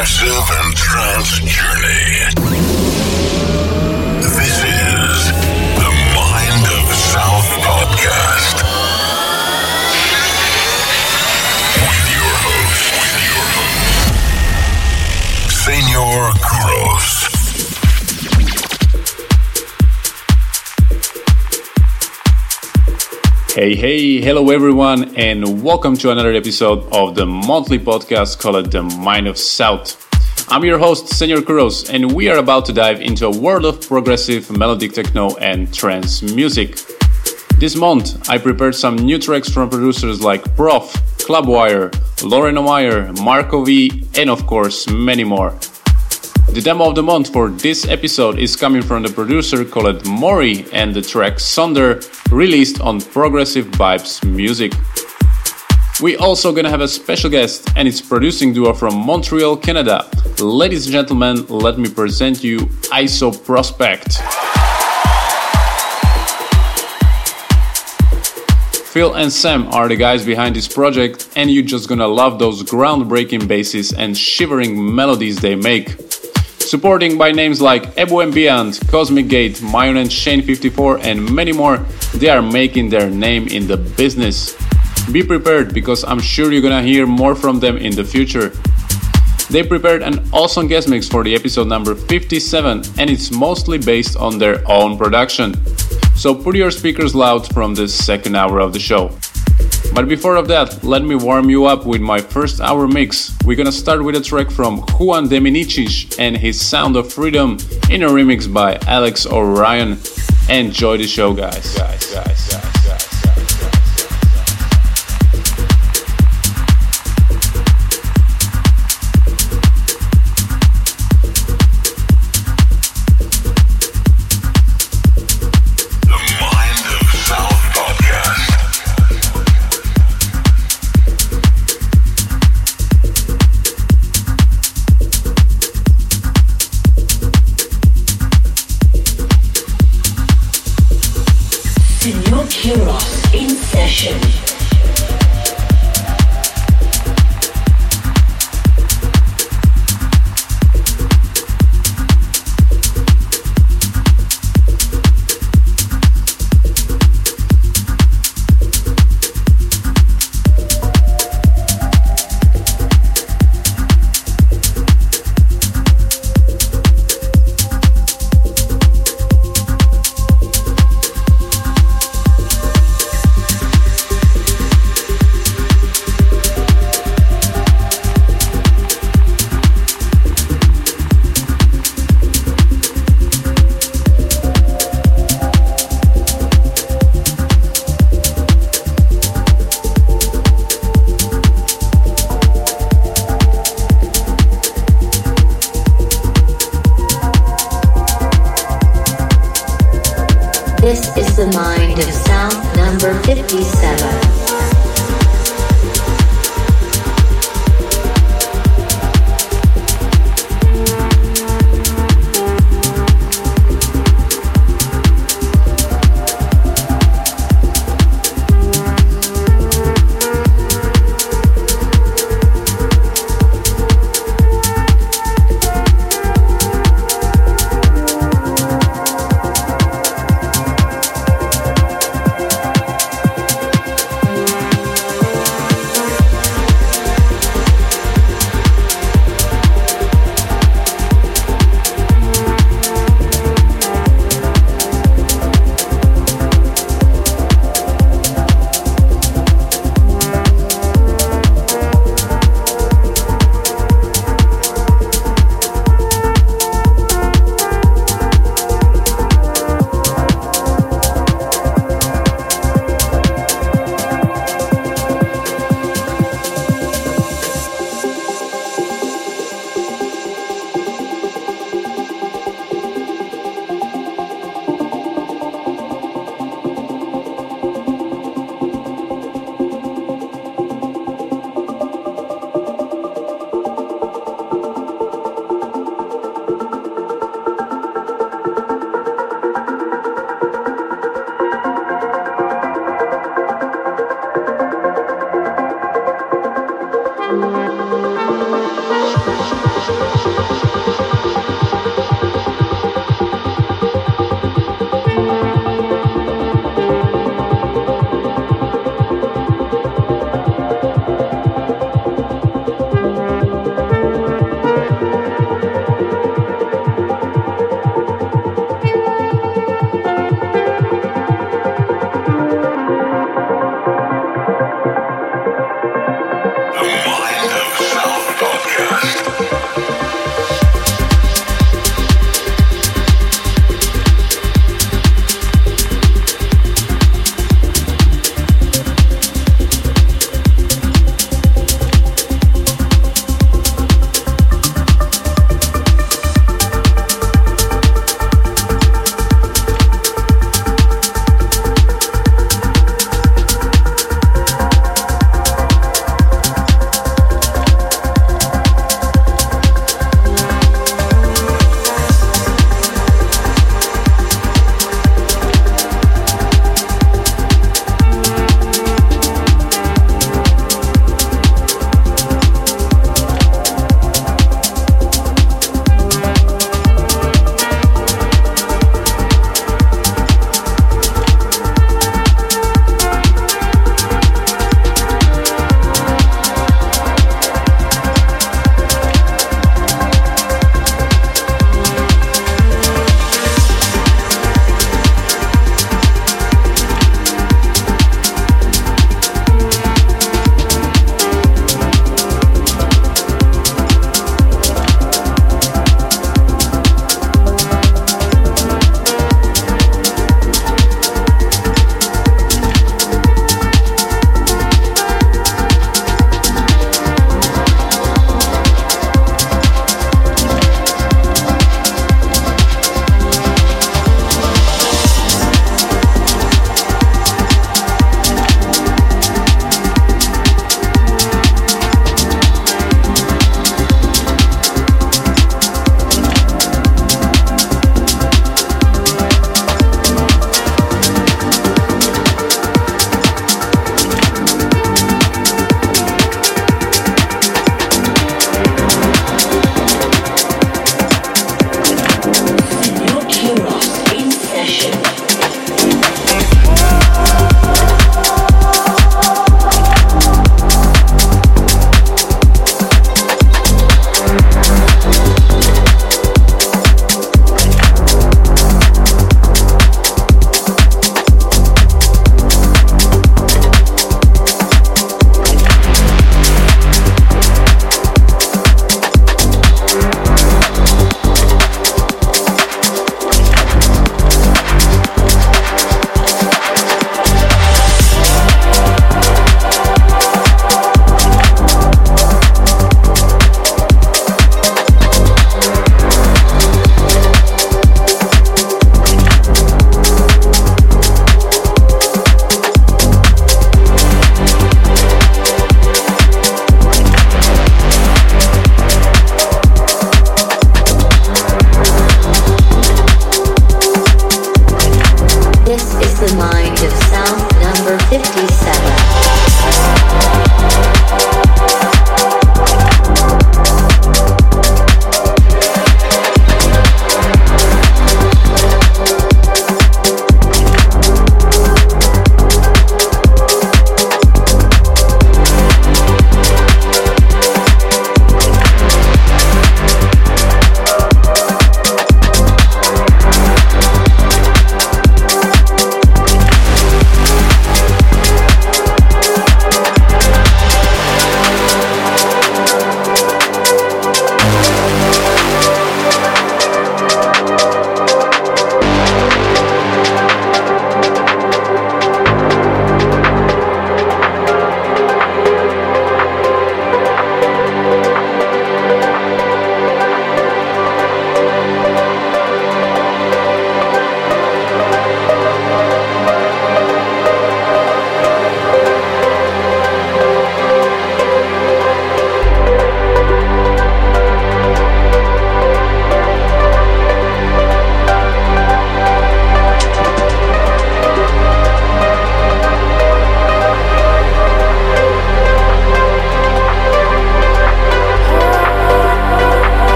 progressive and trance journey. Hey, hey, hello everyone, and welcome to another episode of the monthly podcast called The Mind of South. I'm your host, Senor Kuros, and we are about to dive into a world of progressive melodic techno and trance music. This month, I prepared some new tracks from producers like PROFF, Clubwire, Loreno Mayer, Marco V, and of course, many more. The demo of the month for this episode is coming from the producer called Morii and the track Sonder, released on Progressive Vibes Music. We also gonna have a special guest and it's producing duo from Montreal, Canada. Ladies and gentlemen, let me present you ISO Prospect. Phil and Sam are the guys behind this project, and you're just gonna love those groundbreaking basses and shivering melodies they make supporting by names like Above Beyond, Cosmic Gate, Myon and Shane 54, and many more, they are making their name in the business. Be prepared because I'm sure you're gonna hear more from them in the future. They prepared an awesome guest mix for the episode number 57, and it's mostly based on their own production. So put your speakers loud from the second hour of the show. But before of that, let me warm you up with my first hour mix. We're gonna start with a track from Juan Deminicis and his Sound of Freedom in a remix by Alex O'Rion. Enjoy the show, guys. Guys, guys, guys.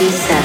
Number 57.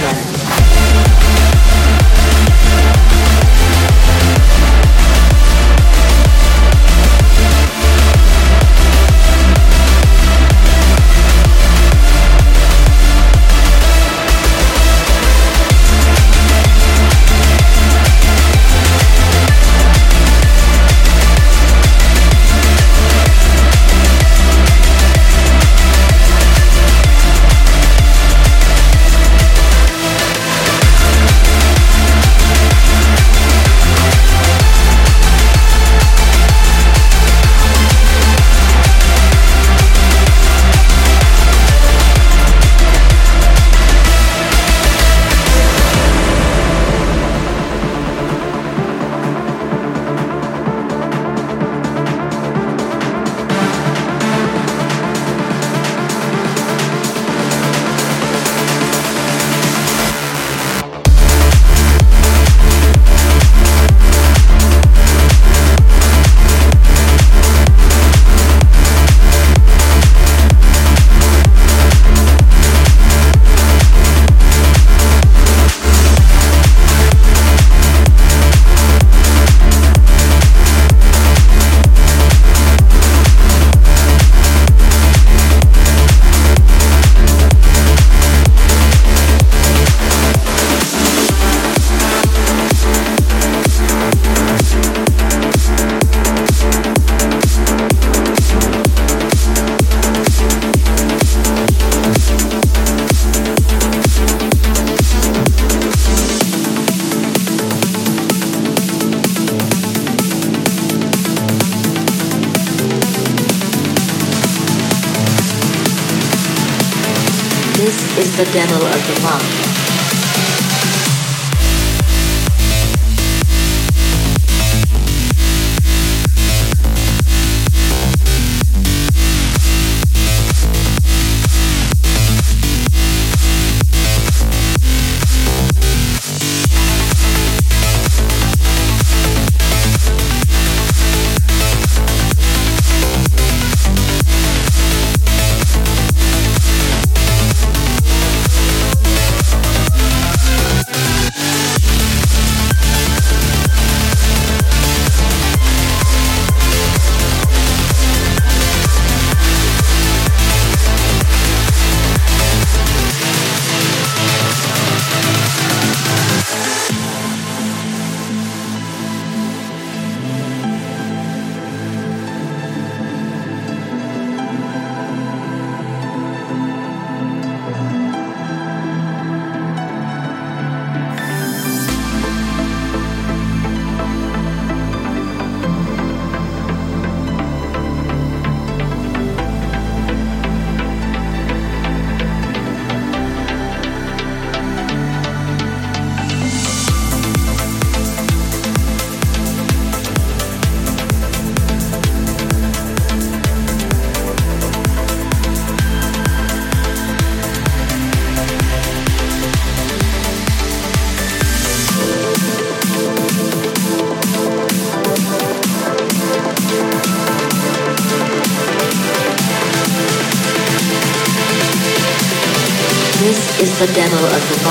Is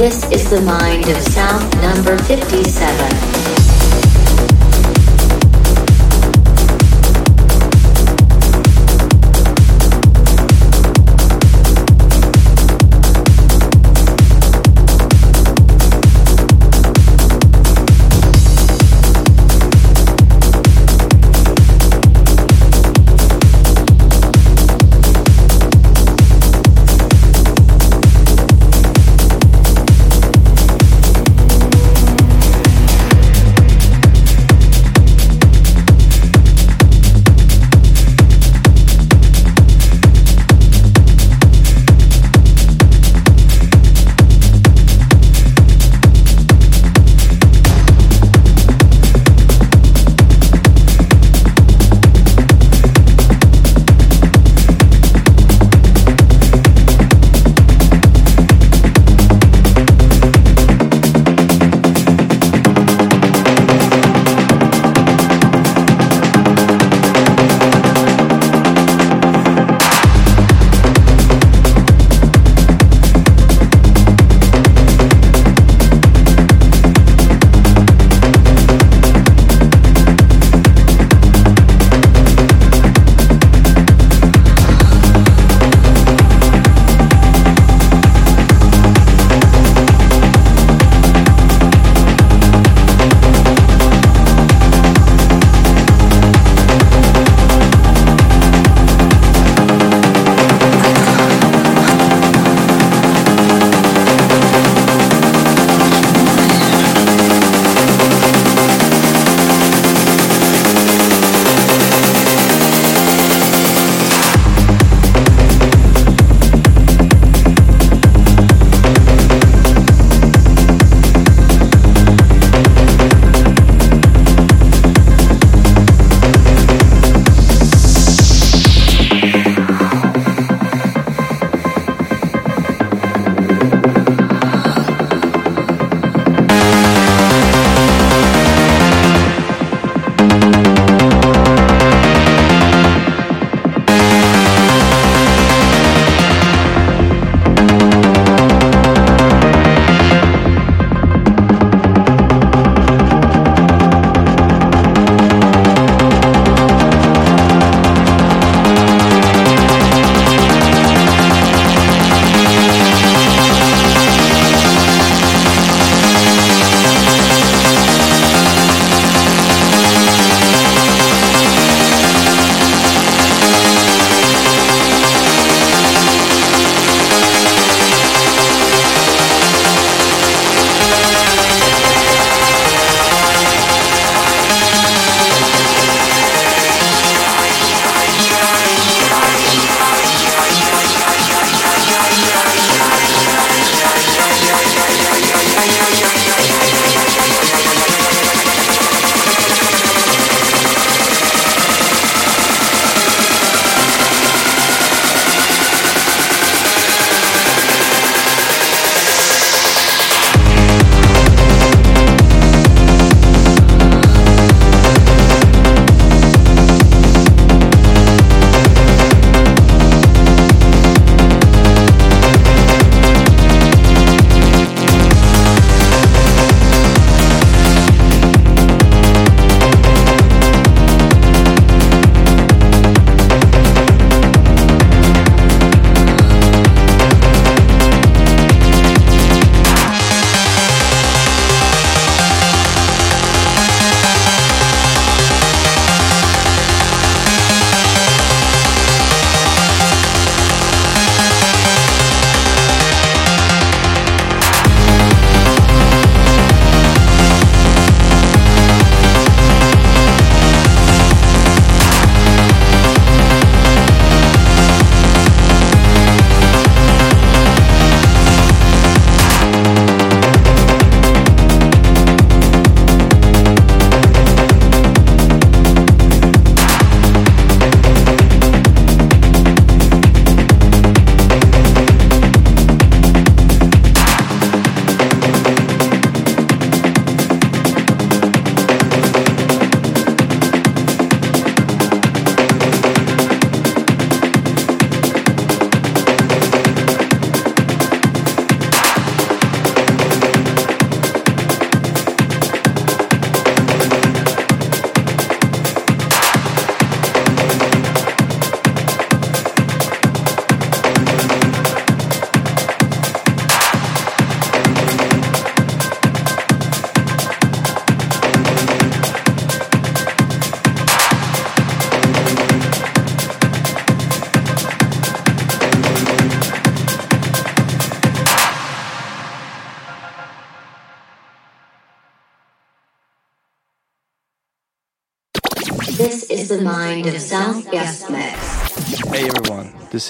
This is the mind of South number 57.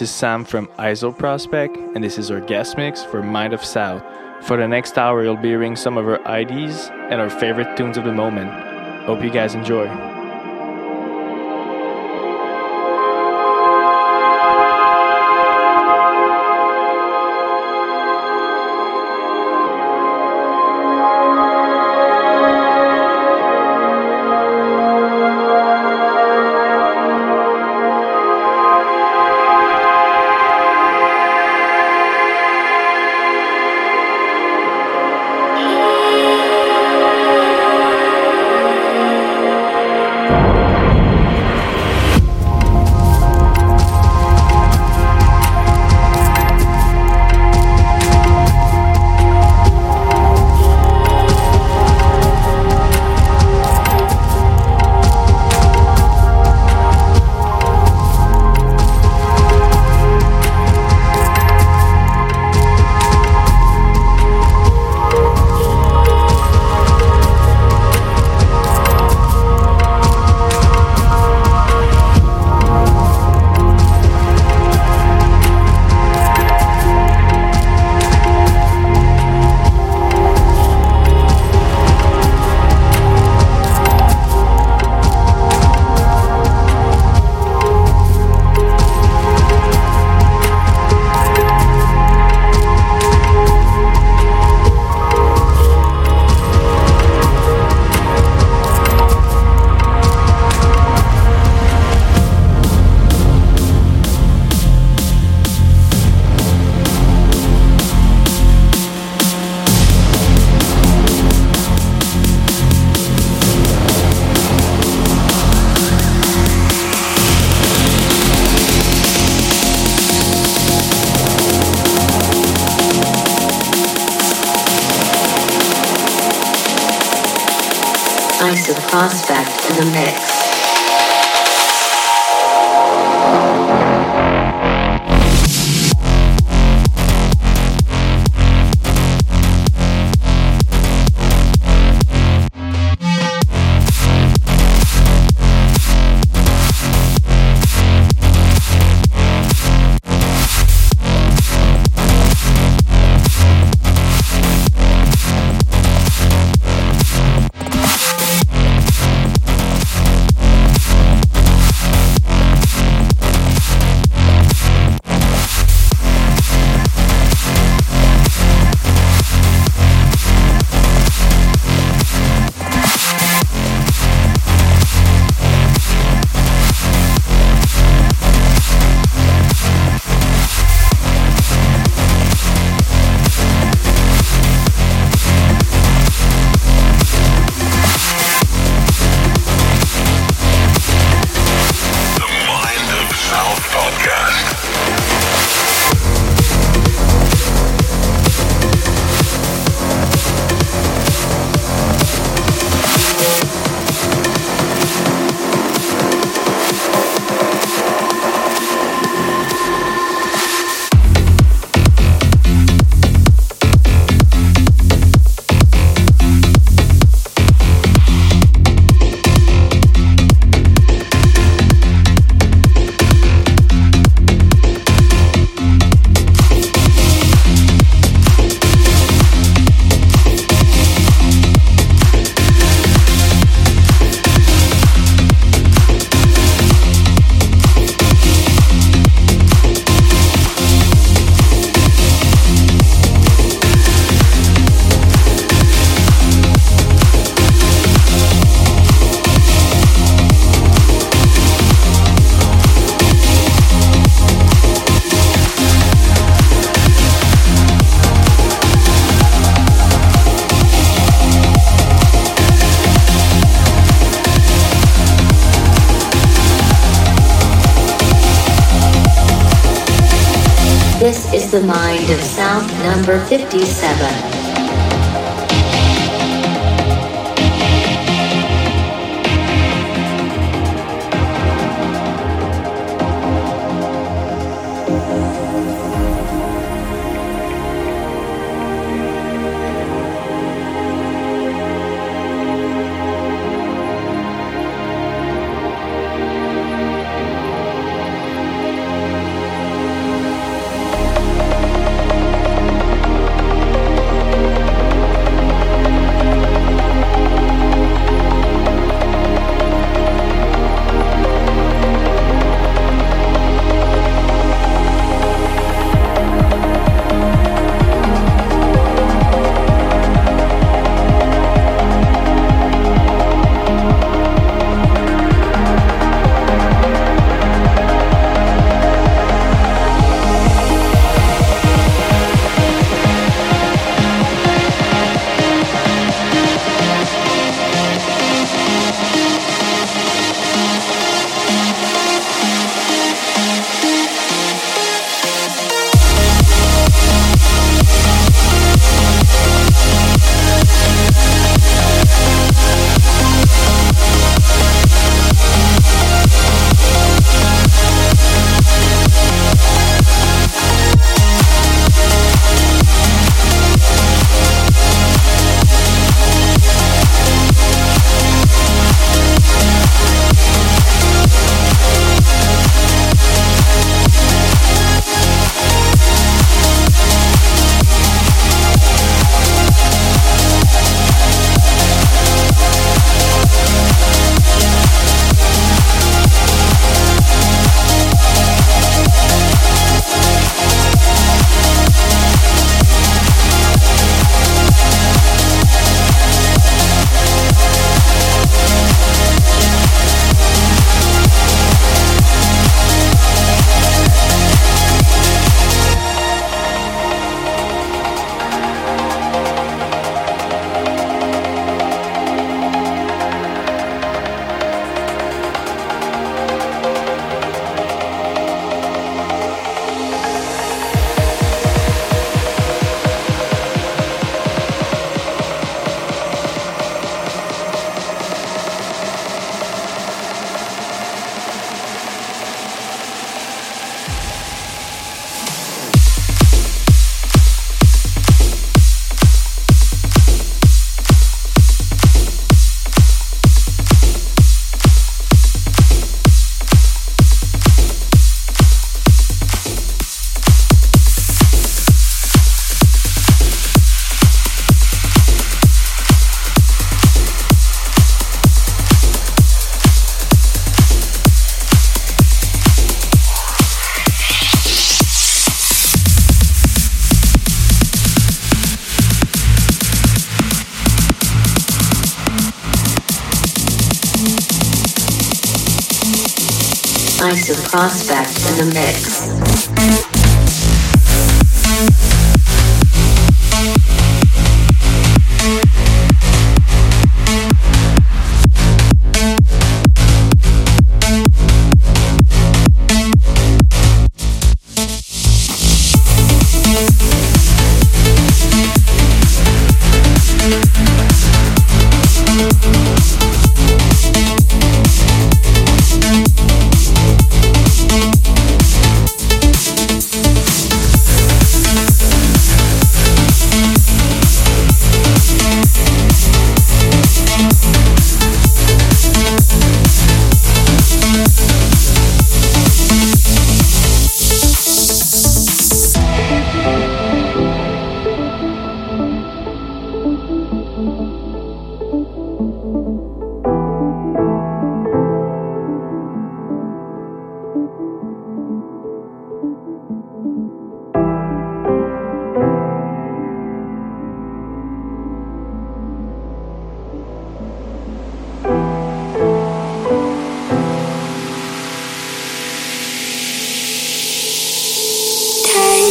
This is Sam from Isoprospect, and this is our guest mix for Mind of South. For the next hour, you'll be hearing some of our IDs and our favorite tunes of the moment. Hope you guys enjoy. The mix. Number 57.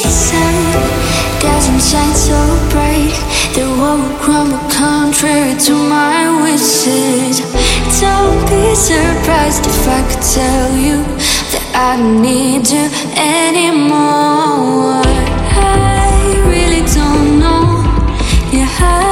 sun doesn't shine so bright, the world will crumble contrary to my wishes. Don't be surprised if I could tell you that I don't need you anymore. I really don't know. Yeah. I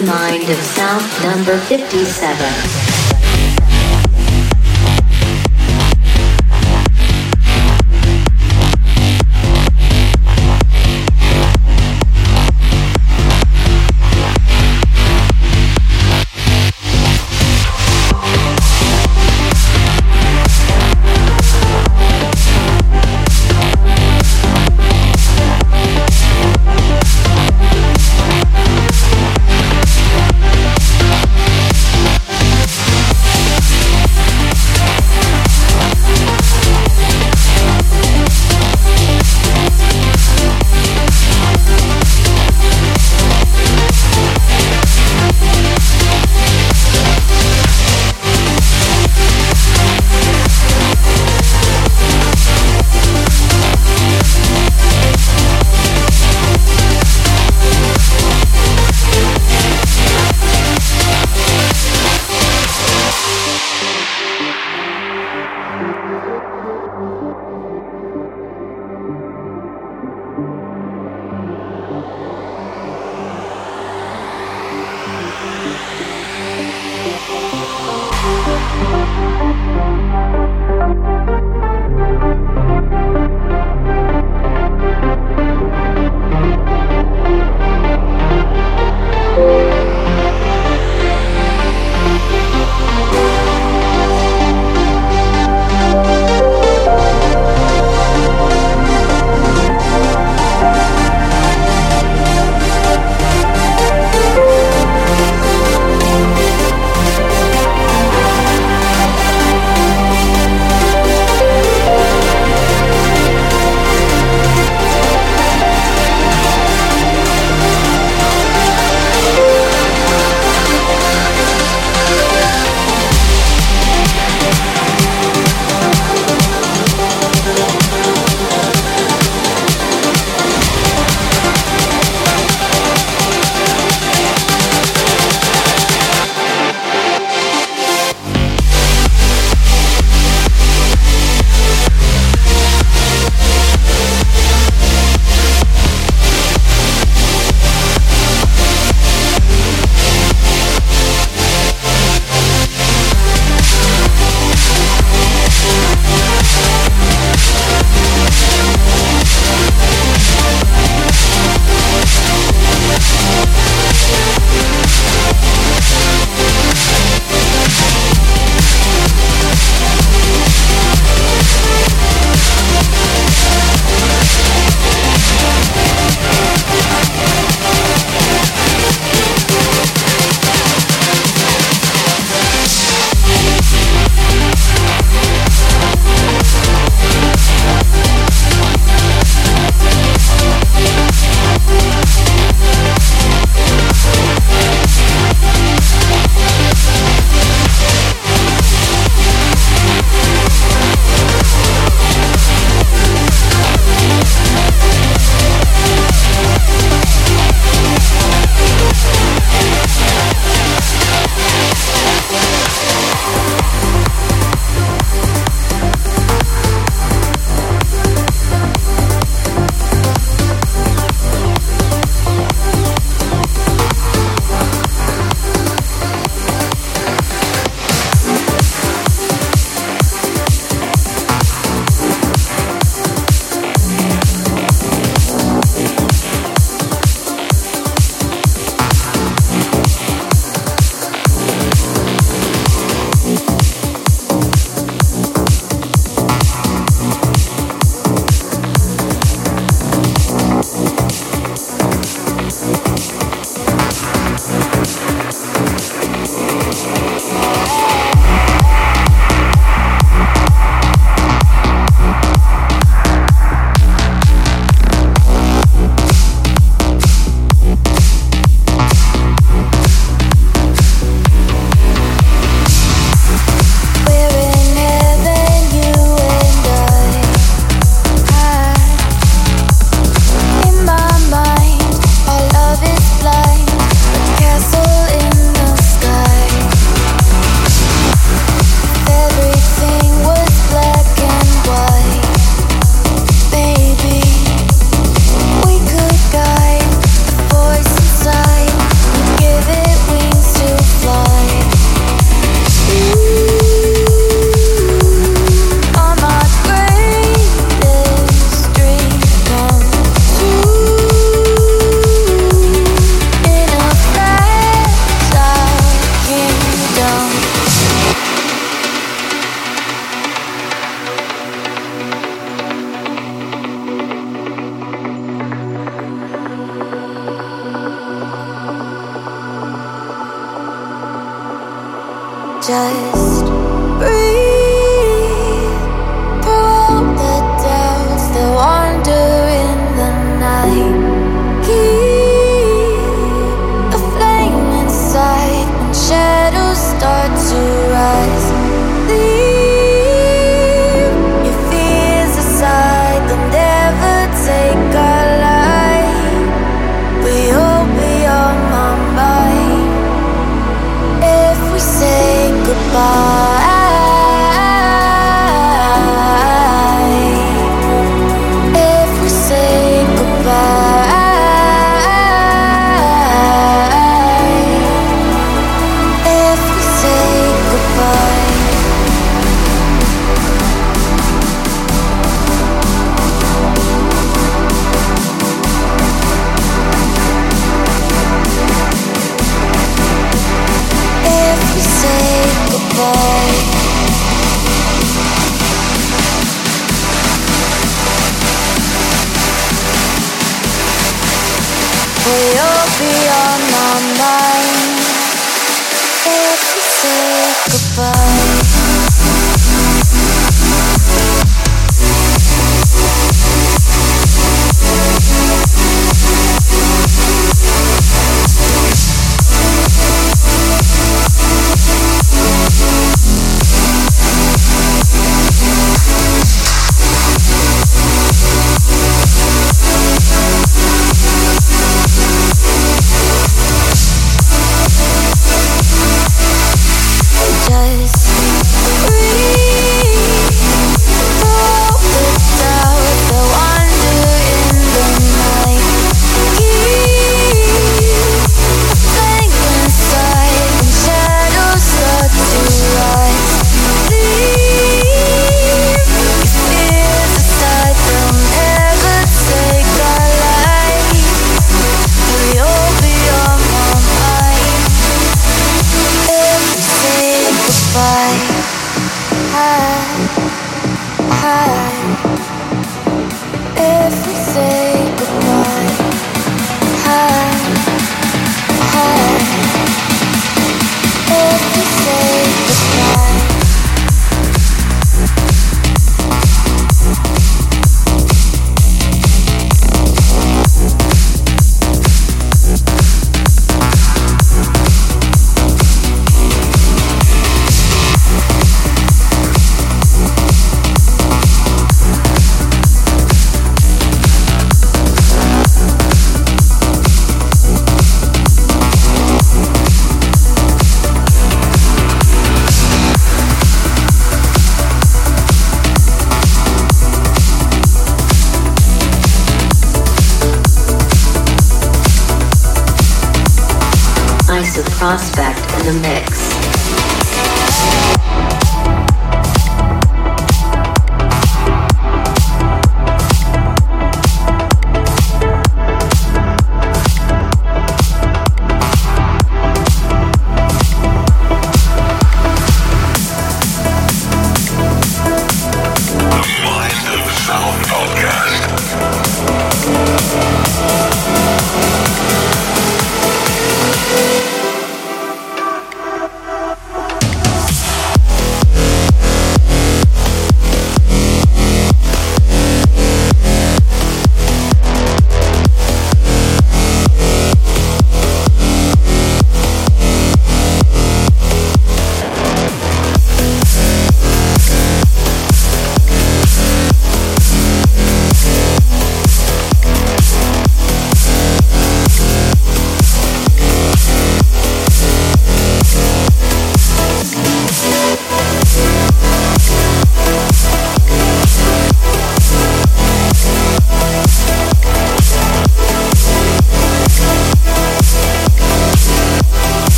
the mind of South number 57.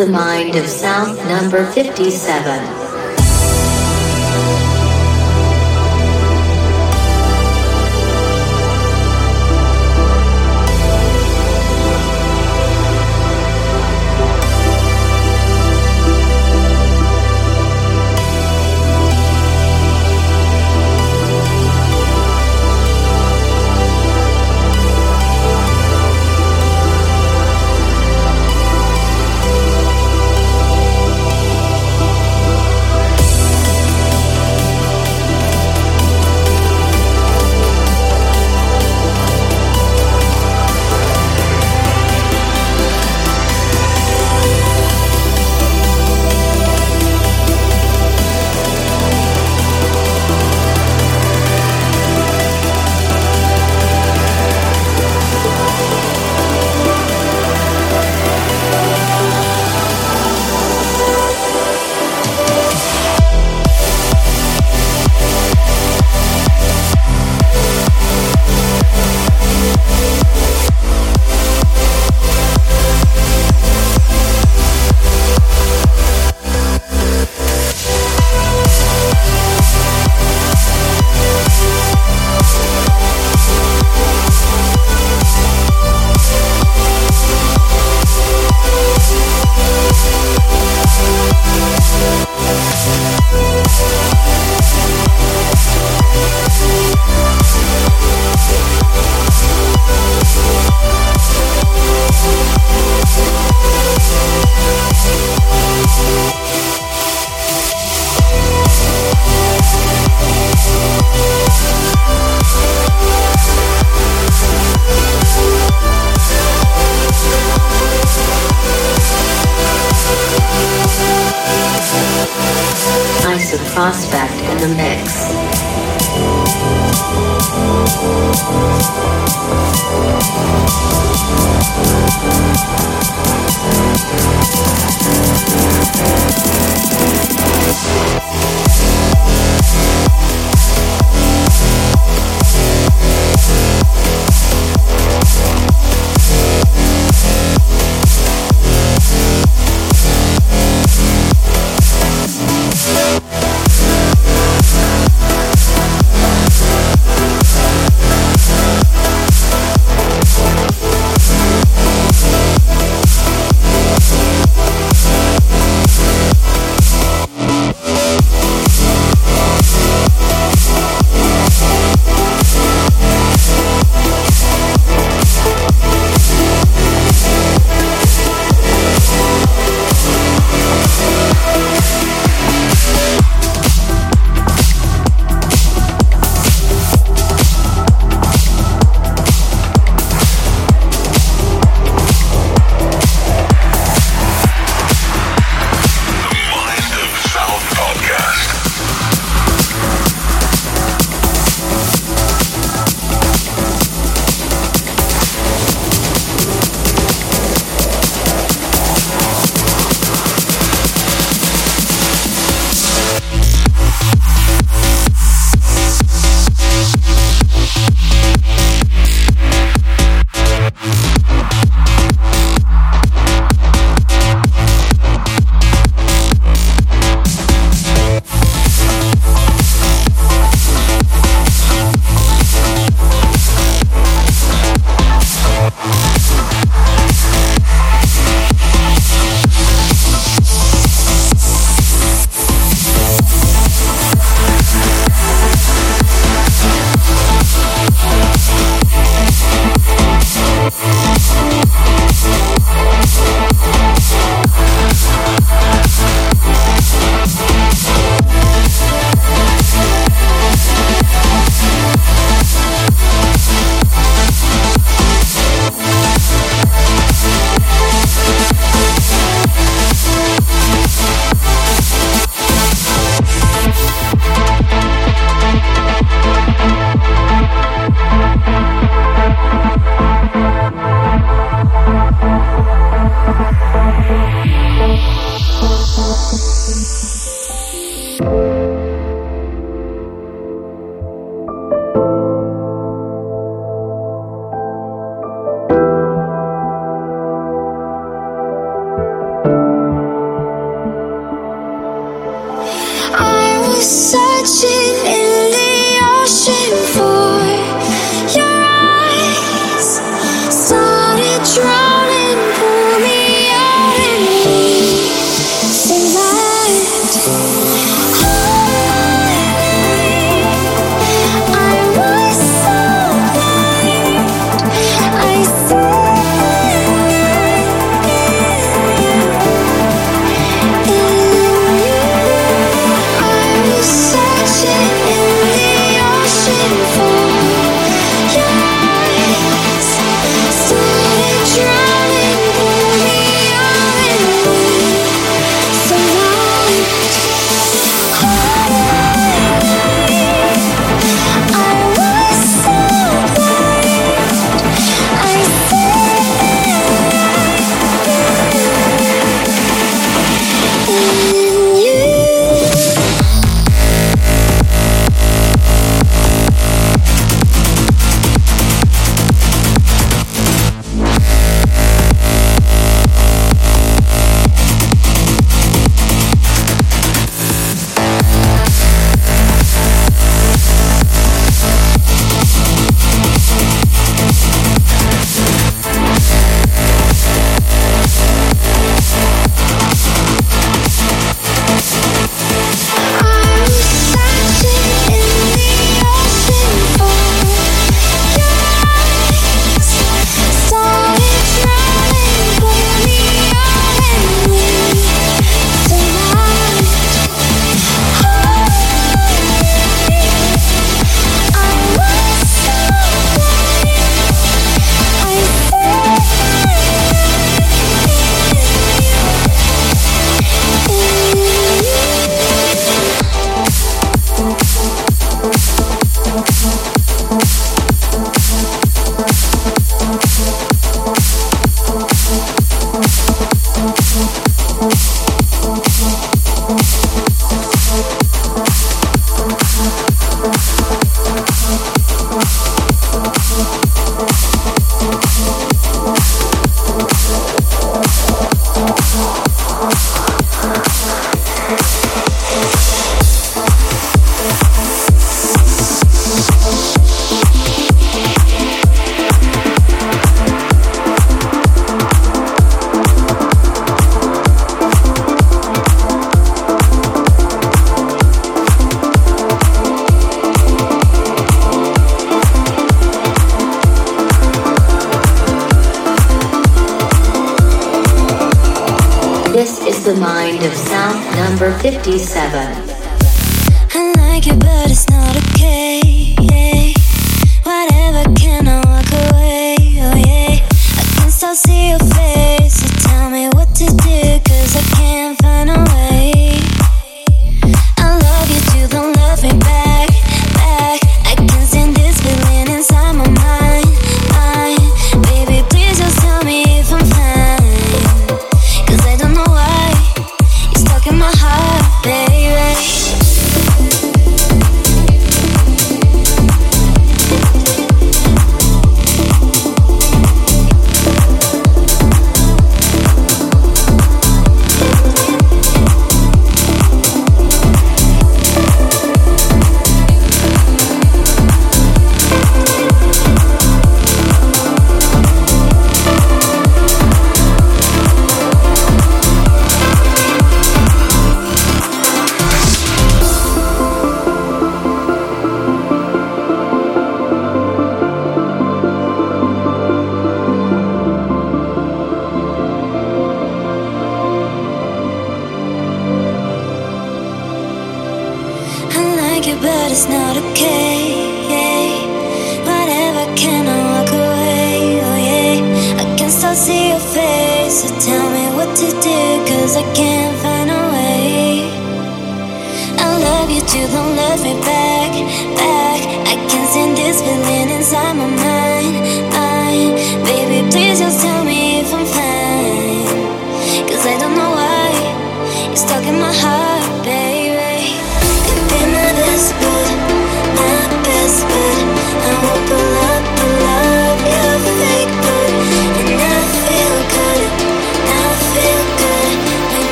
The mind of South number 57.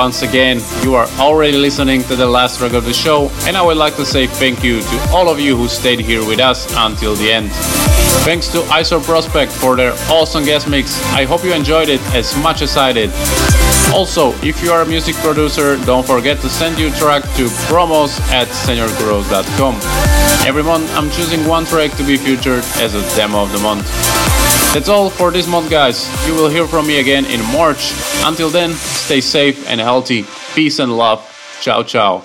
Once again, you are already listening to the last track of the show, and I would like to say thank you to all of you who stayed here with us until the end. Thanks to Isoprospect for their awesome guest mix. I hope you enjoyed it as much as I did. Also, if you are a music producer, don't forget to send your track to promos at senorkuros.com. Every month, I'm choosing one track to be featured as a demo of the month. That's all for this month, guys. You will hear from me again in March. Until then, stay safe and healthy. Peace and love. Ciao, ciao.